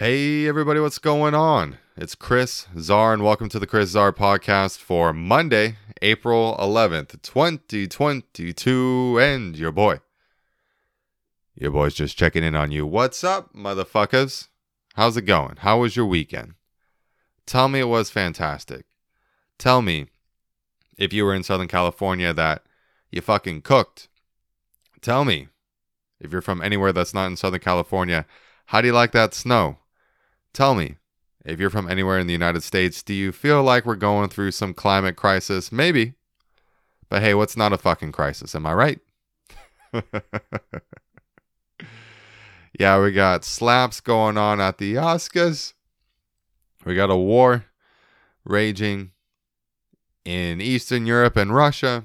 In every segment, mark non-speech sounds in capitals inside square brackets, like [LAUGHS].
Hey, everybody, what's going on? It's Chris Czar, and welcome to the Chris Czar podcast for Monday, April 11th, 2022. And your boy, your boy's just checking in on you. What's up, motherfuckers? How's it going? How was your weekend? Tell me it was fantastic. Tell me if you were in Southern California that you fucking cooked. Tell me if you're from anywhere that's not in Southern California, how do you like that snow? Tell me, if you're from anywhere in the United States, do you feel like we're going through some climate crisis? Maybe. But hey, what's not a fucking crisis? Am I right? [LAUGHS] yeah, we got slaps going on at the Oscars. We got a war raging in Eastern Europe and Russia.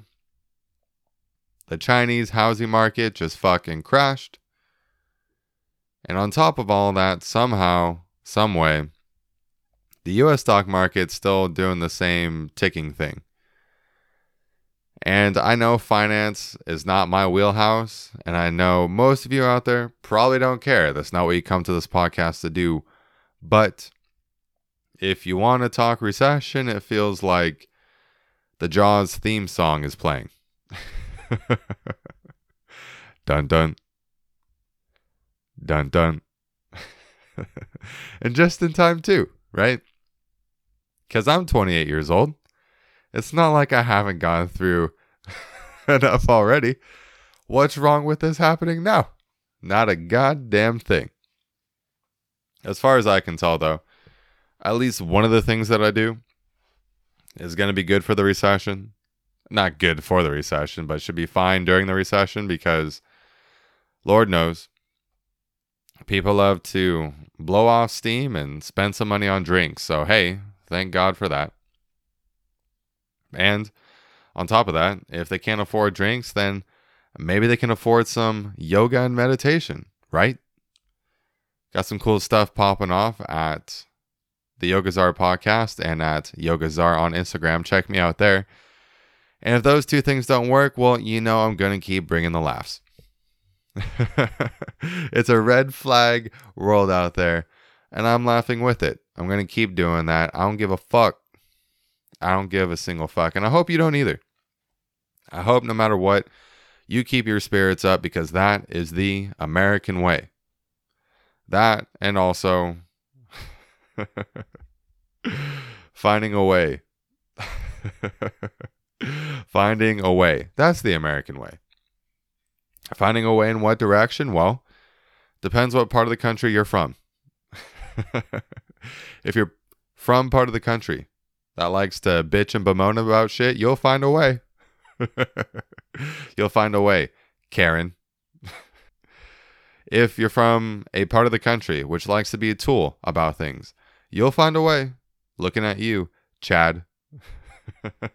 The Chinese housing market just fucking crashed. And on top of all that, somehow some way, the US stock market's still doing the same ticking thing. And I know finance is not my wheelhouse, and I know most of you out there probably don't care. That's not what you come to this podcast to do. But if you want to talk recession, it feels like the Jaws theme song is playing. [LAUGHS] dun dun. Dun dun. [LAUGHS] [LAUGHS] and just in time too, right? Because I'm 28 years old. It's not like I haven't gone through [LAUGHS] enough already. What's wrong with this happening now? Not a goddamn thing. As far as I can tell, though, at least one of the things that I do is going to be good for the recession. Not good for the recession, but should be fine during the recession because Lord knows people love to blow off steam and spend some money on drinks. So, hey, thank God for that. And on top of that, if they can't afford drinks, then maybe they can afford some yoga and meditation, right? Got some cool stuff popping off at the Yoga Czar podcast and at Yoga Czar on Instagram. Check me out there. And if those two things don't work, well, you know I'm going to keep bringing the laughs. [LAUGHS] it's a red flag world out there, and I'm laughing with it. I'm going to keep doing that. I don't give a fuck. I don't give a single fuck. And I hope you don't either. I hope no matter what, you keep your spirits up because that is the American way. That and also [LAUGHS] finding a way. [LAUGHS] finding a way. That's the American way. Finding a way in what direction? Well, depends what part of the country you're from. [LAUGHS] if you're from part of the country that likes to bitch and bemoan about shit, you'll find a way. [LAUGHS] you'll find a way, Karen. [LAUGHS] if you're from a part of the country which likes to be a tool about things, you'll find a way. Looking at you, Chad. but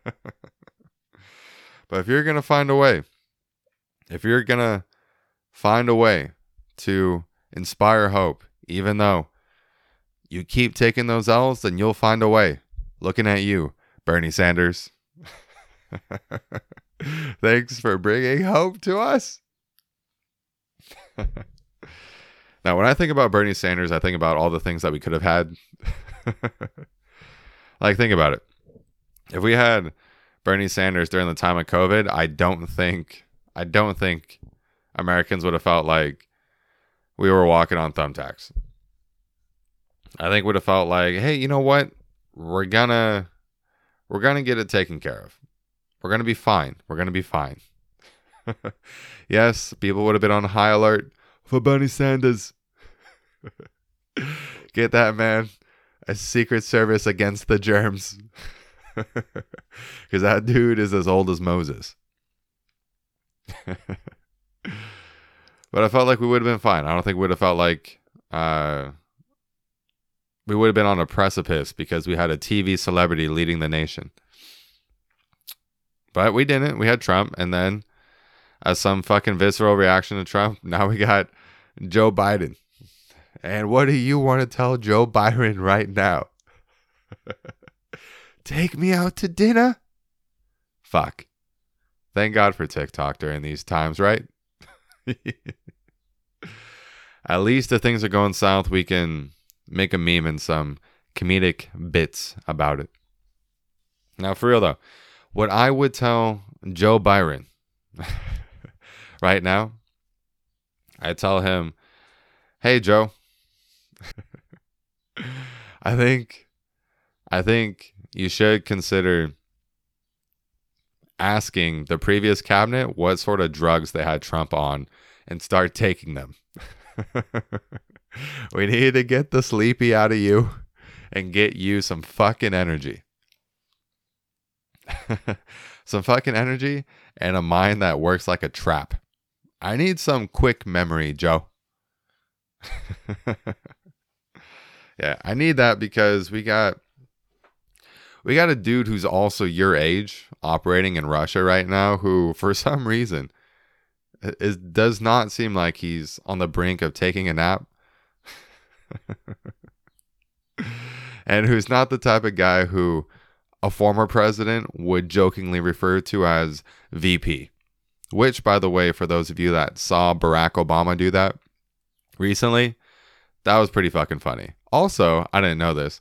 if you're going to find a way, if you're going to find a way to inspire hope, even though you keep taking those L's, then you'll find a way. Looking at you, Bernie Sanders. [LAUGHS] Thanks for bringing hope to us. [LAUGHS] now, when I think about Bernie Sanders, I think about all the things that we could have had. [LAUGHS] like, think about it. If we had Bernie Sanders during the time of COVID, I don't think I don't think Americans would have felt like we were walking on thumbtacks. I think would have felt like, hey, you know what? We're gonna we're gonna get it taken care of. We're gonna be fine. We're gonna be fine. [LAUGHS] yes, people would have been on high alert for Bernie Sanders. [LAUGHS] get that man a secret service against the germs. [LAUGHS] Because that dude is as old as Moses. [LAUGHS] but I felt like we would have been fine. I don't think we would have felt like uh, we would have been on a precipice because we had a TV celebrity leading the nation. But we didn't. We had Trump, and then as some fucking visceral reaction to Trump, [LAUGHS] now we got Joe Biden. And what do you want to tell Joe Biden right now? [LAUGHS] Take me out to dinner? Fuck. Thank God for TikTok during these times, right? [LAUGHS] At least if things are going south, we can make a meme and some comedic bits about it. Now, for real though, what I would tell Joe Biden [LAUGHS] right now, I tell him, "Hey, Joe, [LAUGHS] I think, I think you should consider." Asking the previous cabinet what sort of drugs they had Trump on and start taking them. [LAUGHS] we need to get the sleepy out of you and get you some fucking energy. [LAUGHS] some fucking energy and a mind that works like a trap. I need some quick memory, Joe. [LAUGHS] yeah, I need that because we got we got a dude who's also your age operating in Russia right now who for [LAUGHS] some reason is does not seem like he's on the brink of taking a nap. [LAUGHS] and who's not the type of guy who a former president would jokingly refer to as VP. Which, by the way, for those of you that saw Barack Obama do that recently, that was pretty fucking funny. Also, I didn't know this.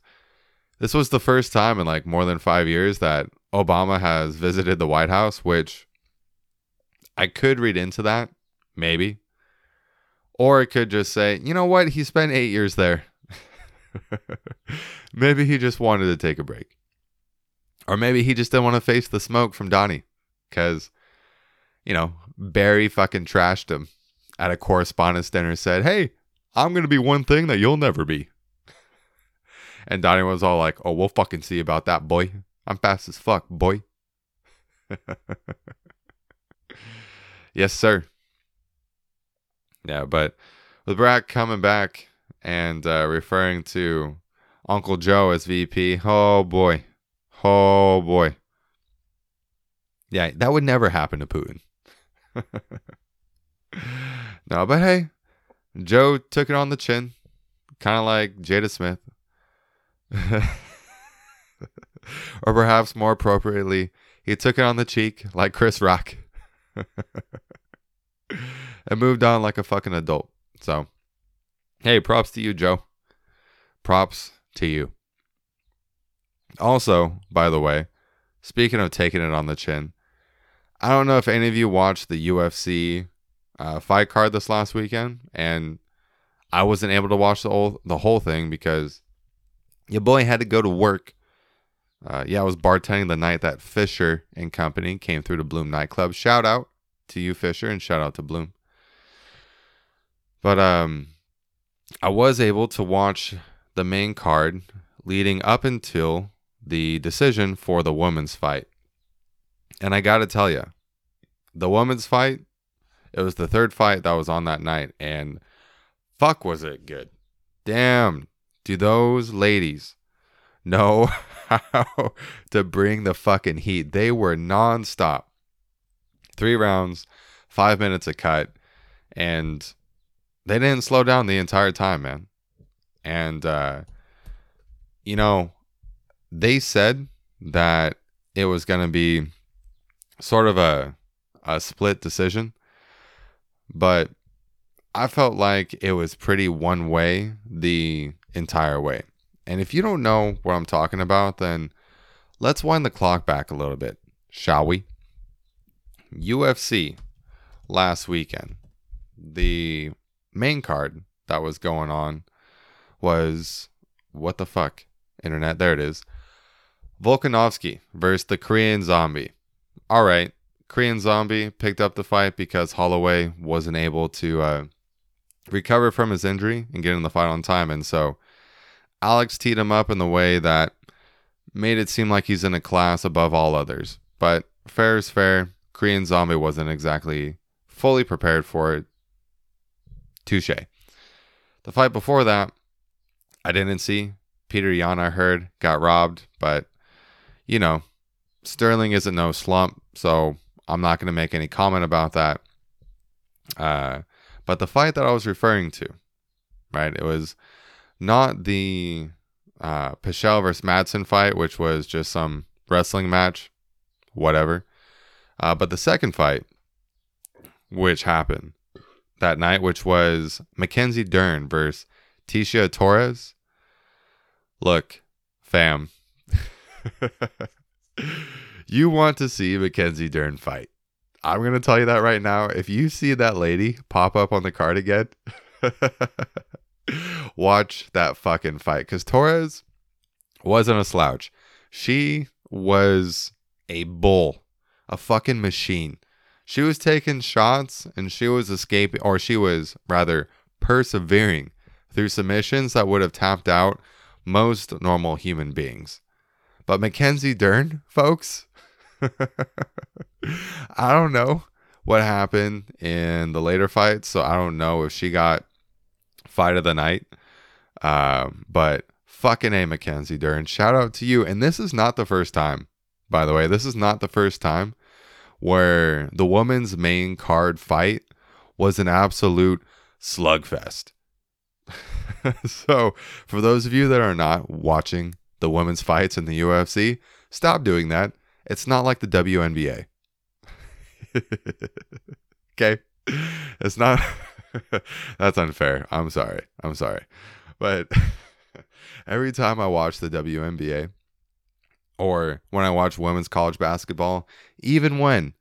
This was the first time in like more than five years that Obama has visited the White House, which I could read into that, maybe. Or it could just say, you know what, he spent eight years there. [LAUGHS] maybe he just wanted to take a break. Or maybe he just didn't want to face the smoke from Donnie. Because, you know, Barry fucking trashed him at a correspondence dinner said, hey, I'm going to be one thing that you'll never be. [LAUGHS] and Donnie was all like, oh, we'll fucking see about that, boy. I'm fast as fuck, boy. [LAUGHS] yes, sir. Yeah, but with Barack coming back and uh, referring to Uncle Joe as VP, oh boy. Oh boy. Yeah, that would never happen to Putin. [LAUGHS] no, but hey, Joe took it on the chin, kind of like Jada Smith. [LAUGHS] [LAUGHS] or perhaps more appropriately, he took it on the cheek like Chris Rock [LAUGHS] and moved on like a fucking adult. So, hey, props to you, Joe. Props to you. Also, by the way, speaking of taking it on the chin, I don't know if any of you watched the UFC uh, fight card this last weekend, and I wasn't able to watch the whole the whole thing because your boy had to go to work. Uh, yeah, I was bartending the night that Fisher and company came through to Bloom nightclub. Shout out to you, Fisher, and shout out to Bloom. But um, I was able to watch the main card leading up until the decision for the women's fight. And I got to tell you, the women's fight, it was the third fight that was on that night. And fuck, was it good. Damn, do those ladies know [LAUGHS] how [LAUGHS] to bring the fucking heat? They were nonstop. Three rounds, five minutes a cut. And they didn't slow down the entire time, man. And, uh, you know, they said that it was going to be sort of a a split decision, but I felt like it was pretty one way the entire way. And if you don't know what I'm talking about, then let's wind the clock back a little bit, shall we? UFC last weekend, the main card that was going on was what the fuck? Internet, there it is. Volkanovski versus the Korean Zombie. All right, Korean Zombie picked up the fight because Holloway wasn't able to uh, recover from his injury and get in the fight on time, and so Alex teed him up in the way that made it seem like he's in a class above all others. But fair is fair. Korean Zombie wasn't exactly fully prepared for it. Touche. The fight before that, I didn't see. Peter Yan, I heard, got robbed, but you know, Sterling isn't no slump, so I'm not going to make any comment about that. Uh, but the fight that I was referring to, right, it was not the uh, Pichel versus Madsen fight, which was just some wrestling match, whatever. Uh, but the second fight, which happened that night, which was Mackenzie Dern versus Tecia Torres. Look, fam. [LAUGHS] you want to see Mackenzie Dern fight. I'm going to tell you that right now. If you see that lady pop up on the card again, [LAUGHS] [LAUGHS] watch that fucking fight. Because Torres wasn't a slouch. She was a bull, a fucking machine. She was taking shots and she was escaping, or she was rather persevering through submissions that would have tapped out most normal human beings. But Mackenzie Dern, folks, [LAUGHS] I don't know what happened in the later fights, so I don't know if she got fight of the night. Um, but fucking A, Mackenzie Dern, shout out to you. And this is not the first time, by the way. This is not the first time where the woman's main card fight was an absolute slugfest. [LAUGHS] so, for those of you that are not watching the women's fights in the UFC, stop doing that. It's not like the WNBA. [LAUGHS] okay? It's not. [LAUGHS] [LAUGHS] That's unfair. I'm sorry. I'm sorry. But [LAUGHS] every time I watch the WNBA or when I watch women's college basketball, even when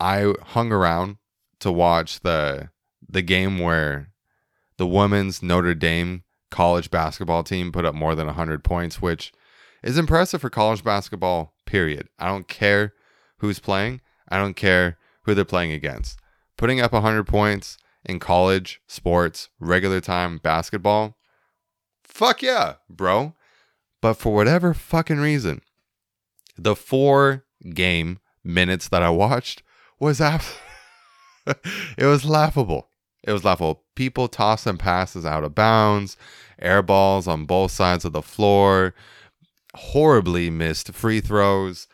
I hung around to watch the the game where the women's Notre Dame college basketball team put up more than 100 points, which is impressive for college basketball, period. I don't care who's playing, I don't care who they're playing against. Putting up 100 points in college, sports, regular time basketball, fuck yeah, bro. But for whatever fucking reason, the four game minutes that I watched was af- [LAUGHS] it was laughable. It was laughable. People tossing passes out of bounds, air balls on both sides of the floor, horribly missed free throws.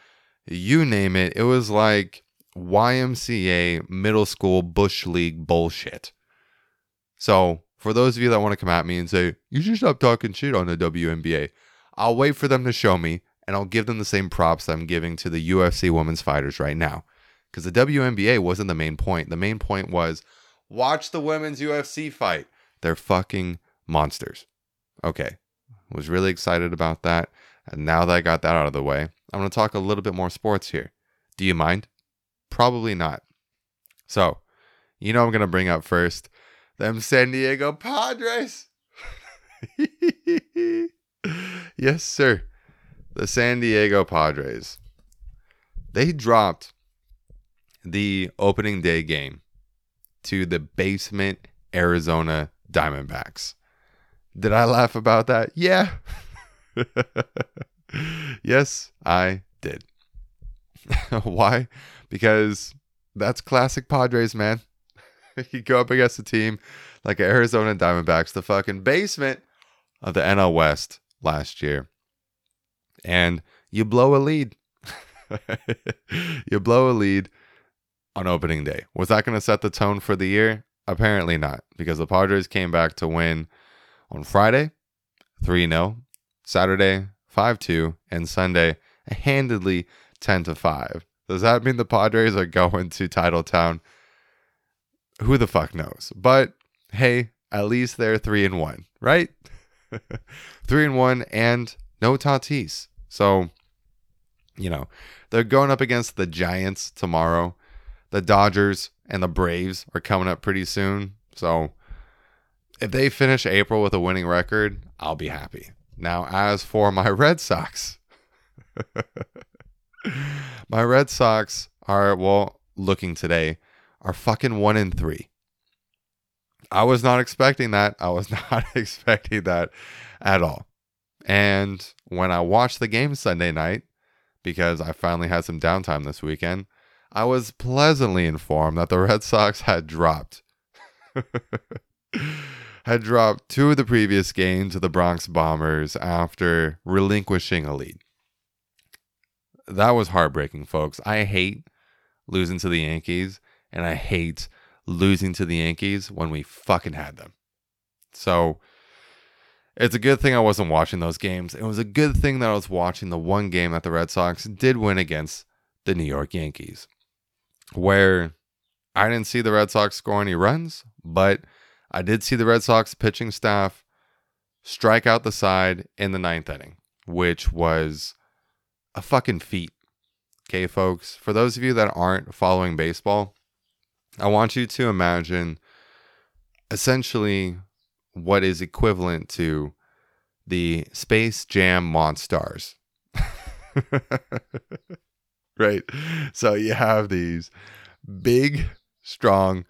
You name it. It was like YMCA middle school Bush League bullshit. So, for those of you that want to come at me and say, you should stop talking shit on the WNBA, I'll wait for them to show me and I'll give them the same props I'm giving to the UFC women's fighters right now. Because the WNBA wasn't the main point. The main point was watch the women's UFC fight. They're fucking monsters. Okay. Was really excited about that. And now that I got that out of the way, I'm going to talk a little bit more sports here. Do you mind? Probably not. So, you know, I'm going to bring up first them San Diego Padres. [LAUGHS] yes, sir. The San Diego Padres. They dropped the opening day game to the basement Arizona Diamondbacks. Did I laugh about that? Yeah. [LAUGHS] yes, I did. [LAUGHS] Why? Because that's classic Padres, man. [LAUGHS] you go up against a team like Arizona Diamondbacks, the fucking basement of the NL West last year, and you blow a lead. [LAUGHS] you blow a lead on opening day. Was that going to set the tone for the year? Apparently not, because the Padres came back to win on Friday 3 0, Saturday 5 2, and Sunday handedly 10 to 5. Does that mean the Padres are going to Titletown? Who the fuck knows? But hey, at least they're 3 and 1, right? [LAUGHS] 3 and 1 and no Tatis. So, you know, they're going up against the Giants tomorrow the Dodgers and the Braves are coming up pretty soon. So if they finish April with a winning record, I'll be happy. Now, as for my [LAUGHS] Red Sox, [LAUGHS] [LAUGHS] my Red Sox are, well, looking today, are fucking one in three. I was not expecting that. I was [LAUGHS] not expecting that at all. And when I watched the game Sunday night, because I finally had some downtime this weekend, I was pleasantly informed that the Red Sox had dropped. [LAUGHS] had dropped two of the previous games to the Bronx Bombers after relinquishing a lead. That was heartbreaking, folks. I hate losing to the Yankees, and I hate losing to the Yankees when we fucking had them. So it's a good thing I wasn't watching those games. It was a good thing that I was watching the one game that the Red Sox did win against the New York Yankees where I didn't see the Red Sox score any runs, but I did see the Red Sox pitching staff strike out the side in the ninth inning, which was a fucking feat. Okay, folks, for those of you that aren't following baseball, I want you to imagine essentially what is equivalent to the Space Jam Monstars. [LAUGHS] right? So you have these big, strong,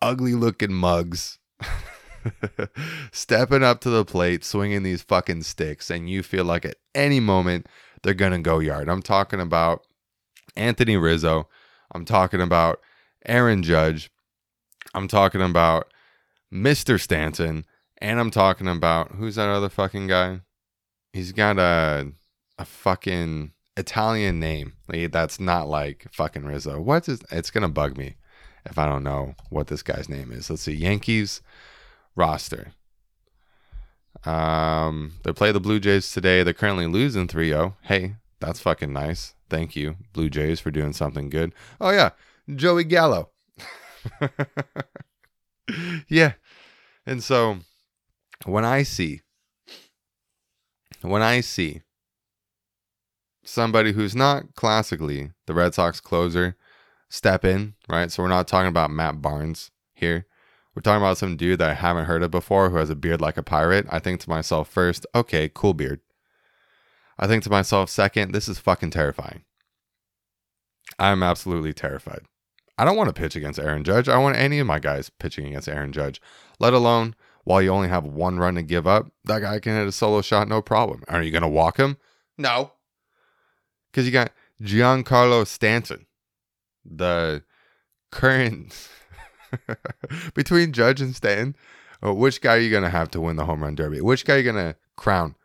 ugly looking mugs [LAUGHS] stepping up to the plate, swinging these fucking sticks, and you feel like at any moment they're going to go yard. I'm talking about Anthony Rizzo. I'm talking about Aaron Judge. I'm talking about Mr. Stanton. And I'm talking about who's that other fucking guy? He's got a a fucking Italian name. That's not like fucking Rizzo. What's his? It's gonna bug me if I don't know what this guy's name is. Let's see. Yankees roster. Um, they play the Blue Jays today. They're currently losing 3-0. Hey, that's fucking nice. Thank you, Blue Jays, for doing something good. Oh yeah, Joey Gallo. [LAUGHS] yeah. And so when I see when I see somebody who's not classically the Red Sox closer step in, right? So we're not talking about Matt Barnes here. We're talking about some dude that I haven't heard of before who has a beard like a pirate. I think to myself first, okay, cool beard. I think to myself second, this is fucking terrifying. I'm absolutely terrified. I don't want to pitch against Aaron Judge. I want any of my guys pitching against Aaron Judge, let alone while you only have one run to give up, that guy can hit a solo shot no problem. Are you going to walk him? No. Because you got Giancarlo Stanton, the current [LAUGHS] between Judge and Stanton. Uh, which guy are you going to have to win the home run derby? Which guy are you going to crown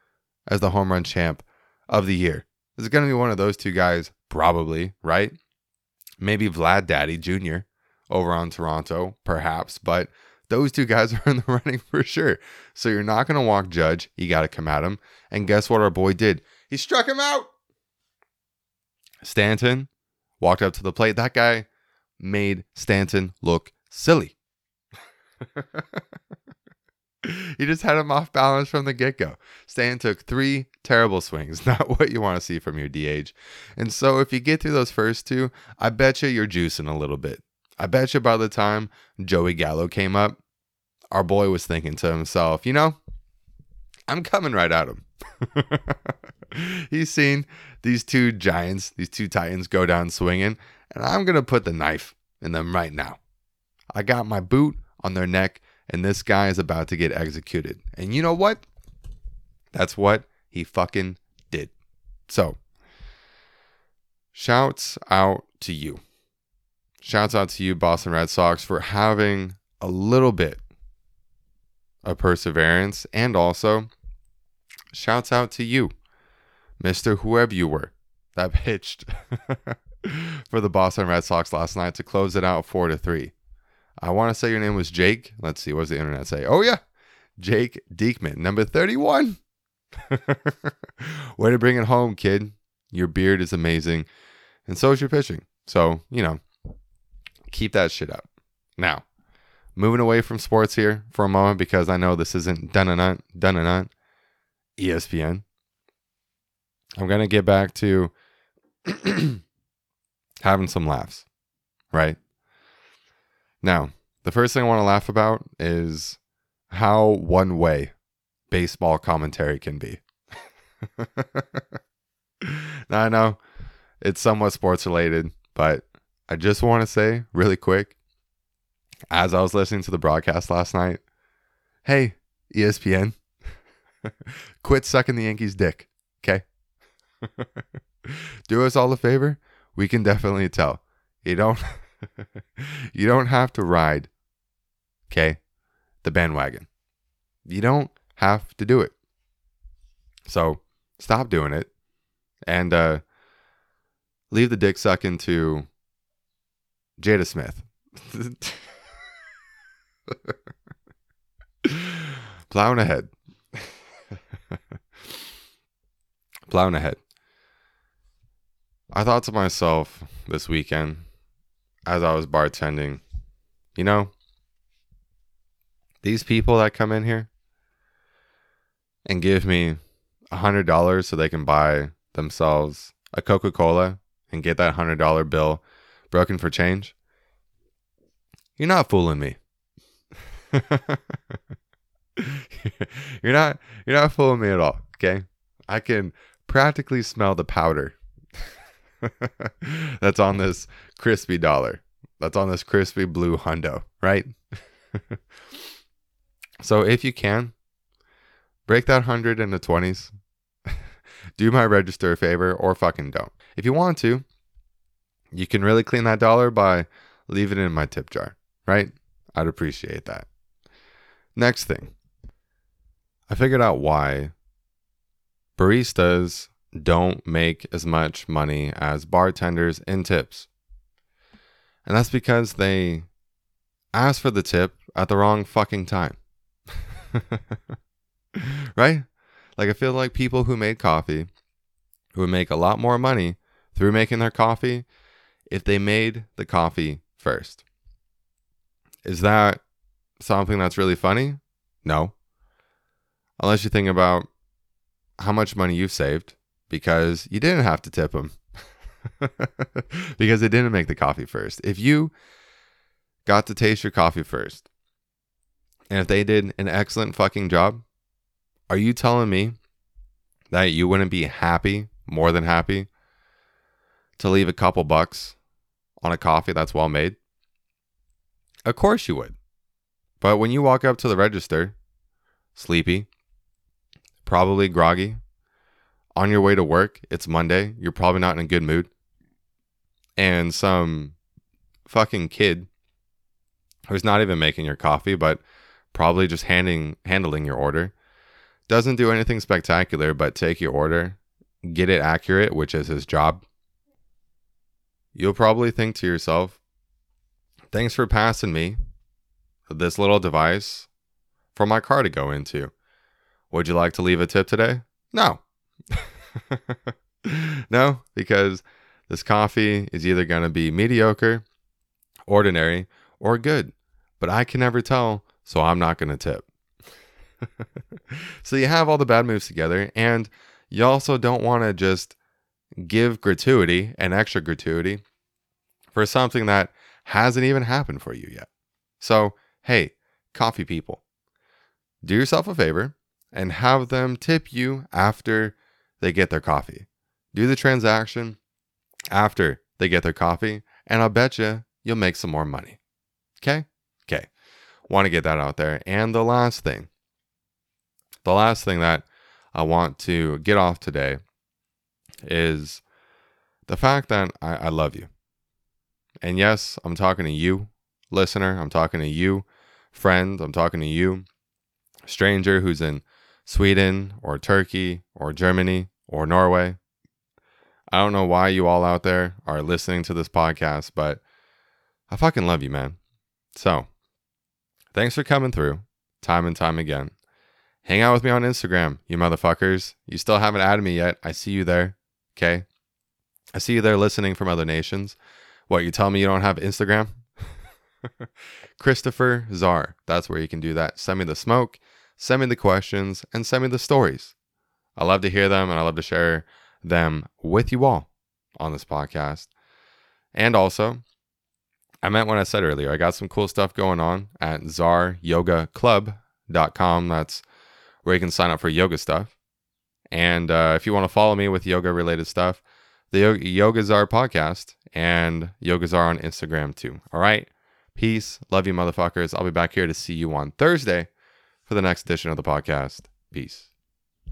as the home run champ of the year? Is it going to be one of those two guys? Probably, right? Maybe Vlad Daddy Jr. over on Toronto, perhaps, but those two guys [LAUGHS] are in the running for sure. So you're not going to walk Judge. You got to come at him. And guess what our boy did? He struck him out. Stanton walked up to the plate. That guy made Stanton look silly. he just had him off balance from the get go. Stan took three terrible swings, [LAUGHS] not what you want to see from your DH. And so, if you get through those first two, I bet you you're juicing a little bit. I bet you by the time Joey Gallo came up, our boy was thinking to himself, you know, I'm coming right at him. [LAUGHS] He's seen these two giants, these two titans go down swinging, and I'm going to put the knife in them right now. I got my boot on their neck, and this guy is about to get executed. And you know what? That's what he fucking did. So, shouts out to you. Shouts out to you, Boston Red Sox, for having a little bit of perseverance. And also, shouts out to you, Mr. Whoever you were that [LAUGHS] pitched [LAUGHS] for the Boston Red Sox last night to close it out 4 to 3. I want to say your name was Jake. Let's see, what does the internet say? Oh, yeah, Jake Diekman, number 31. [LAUGHS] Way to bring it home, kid. Your beard is amazing. And so is your pitching. So, you know, keep that shit up. Now, moving away from sports here for a moment because I know this isn't done and done and ESPN. I'm gonna get back to [CLEARS THROAT] having some laughs, right? Now, the first thing I want to laugh about is how one way baseball commentary can be. [LAUGHS] now I know it's somewhat sports related, but I just want to say really quick as I was listening to the broadcast last night hey, ESPN, [LAUGHS] quit sucking the Yankees' dick, okay? [LAUGHS] Do us all a favor. We can definitely tell. You don't [LAUGHS] you don't have to ride, okay, the bandwagon. You don't have to do it. So stop doing it and uh, leave the dick sucking to Jada Smith. [LAUGHS] Plowing ahead. [LAUGHS] Plowing ahead. I thought to myself this weekend as I was bartending, you know, these people that come in here, and give me a hundred dollars so they can buy themselves a Coca Cola and get that hundred dollar bill broken for change, you're not fooling me. [LAUGHS] you're not you're not fooling me at all, okay? I can practically smell the powder [LAUGHS] that's on this crispy dollar. That's on this crispy blue hundo, right? [LAUGHS] so if you can, break that 100 into 20s. [LAUGHS] Do my register a favor or fucking don't. If you want to, you can really clean that dollar by leaving it in my tip jar, right? I'd appreciate that. Next thing, I figured out why baristas don't make as much money as bartenders in tips. And that's because they ask for the tip at the wrong fucking time. [LAUGHS] right? Like, I feel like people who made coffee, who would make a lot more money through making their coffee if they made the coffee first. Is that something that's really funny? No. Unless you think about how much money you've saved because you didn't have to tip them [LAUGHS] because they didn't make the coffee first. If you got to taste your coffee first and if they did an excellent fucking job, are you telling me that you wouldn't be happy, more than happy, to leave a couple bucks on a coffee that's well made? Of course you would. But when you walk up to the register, sleepy, probably groggy, on your way to work, it's Monday, you're probably not in a good mood, and some fucking kid who's not even making your coffee, but probably just handing handling your order, doesn't do anything spectacular but take your order, get it accurate, which is his job. You'll probably think to yourself, thanks for passing me this little device for my car to go into. Would you like to leave a tip today? No. [LAUGHS] no, because this coffee is either going to be mediocre, ordinary, or good. But I can never tell, so I'm not going to tip. [LAUGHS] so you have all the bad moves together, and you also don't want to just give gratuity and extra gratuity for something that hasn't even happened for you yet. So, hey, coffee people, do yourself a favor and have them tip you after they get their coffee. Do the transaction after they get their coffee, and I'll bet you you'll make some more money. Okay? Okay. Want to get that out there. And the last thing, the last thing that I want to get off today is the fact that I, I love you. And yes, I'm talking to you, listener. I'm talking to you, friend. I'm talking to you, stranger who's in Sweden or Turkey or Germany or Norway. I don't know why you all out there are listening to this podcast, but I fucking love you, man. So, thanks for coming through time and time again. Hang out with me on Instagram, you motherfuckers. You still haven't added me yet. I see you there. Okay. I see you there listening from other nations. What, you tell me you don't have Instagram? [LAUGHS] Christopher Czar. That's where you can do that. Send me the smoke send me the questions, and send me the stories. I love to hear them and I love to share them with you all on this podcast. And also, I meant what I said earlier. I got some cool stuff going on at zaryogaclub.com. That's where you can sign up for yoga stuff. And uh, if you want to follow me with yoga related stuff, the Yoga Czar podcast and Yoga Czar on Instagram too. All right. Peace. Love you, motherfuckers. I'll be back here to see you on Thursday for the next edition of the podcast. Peace.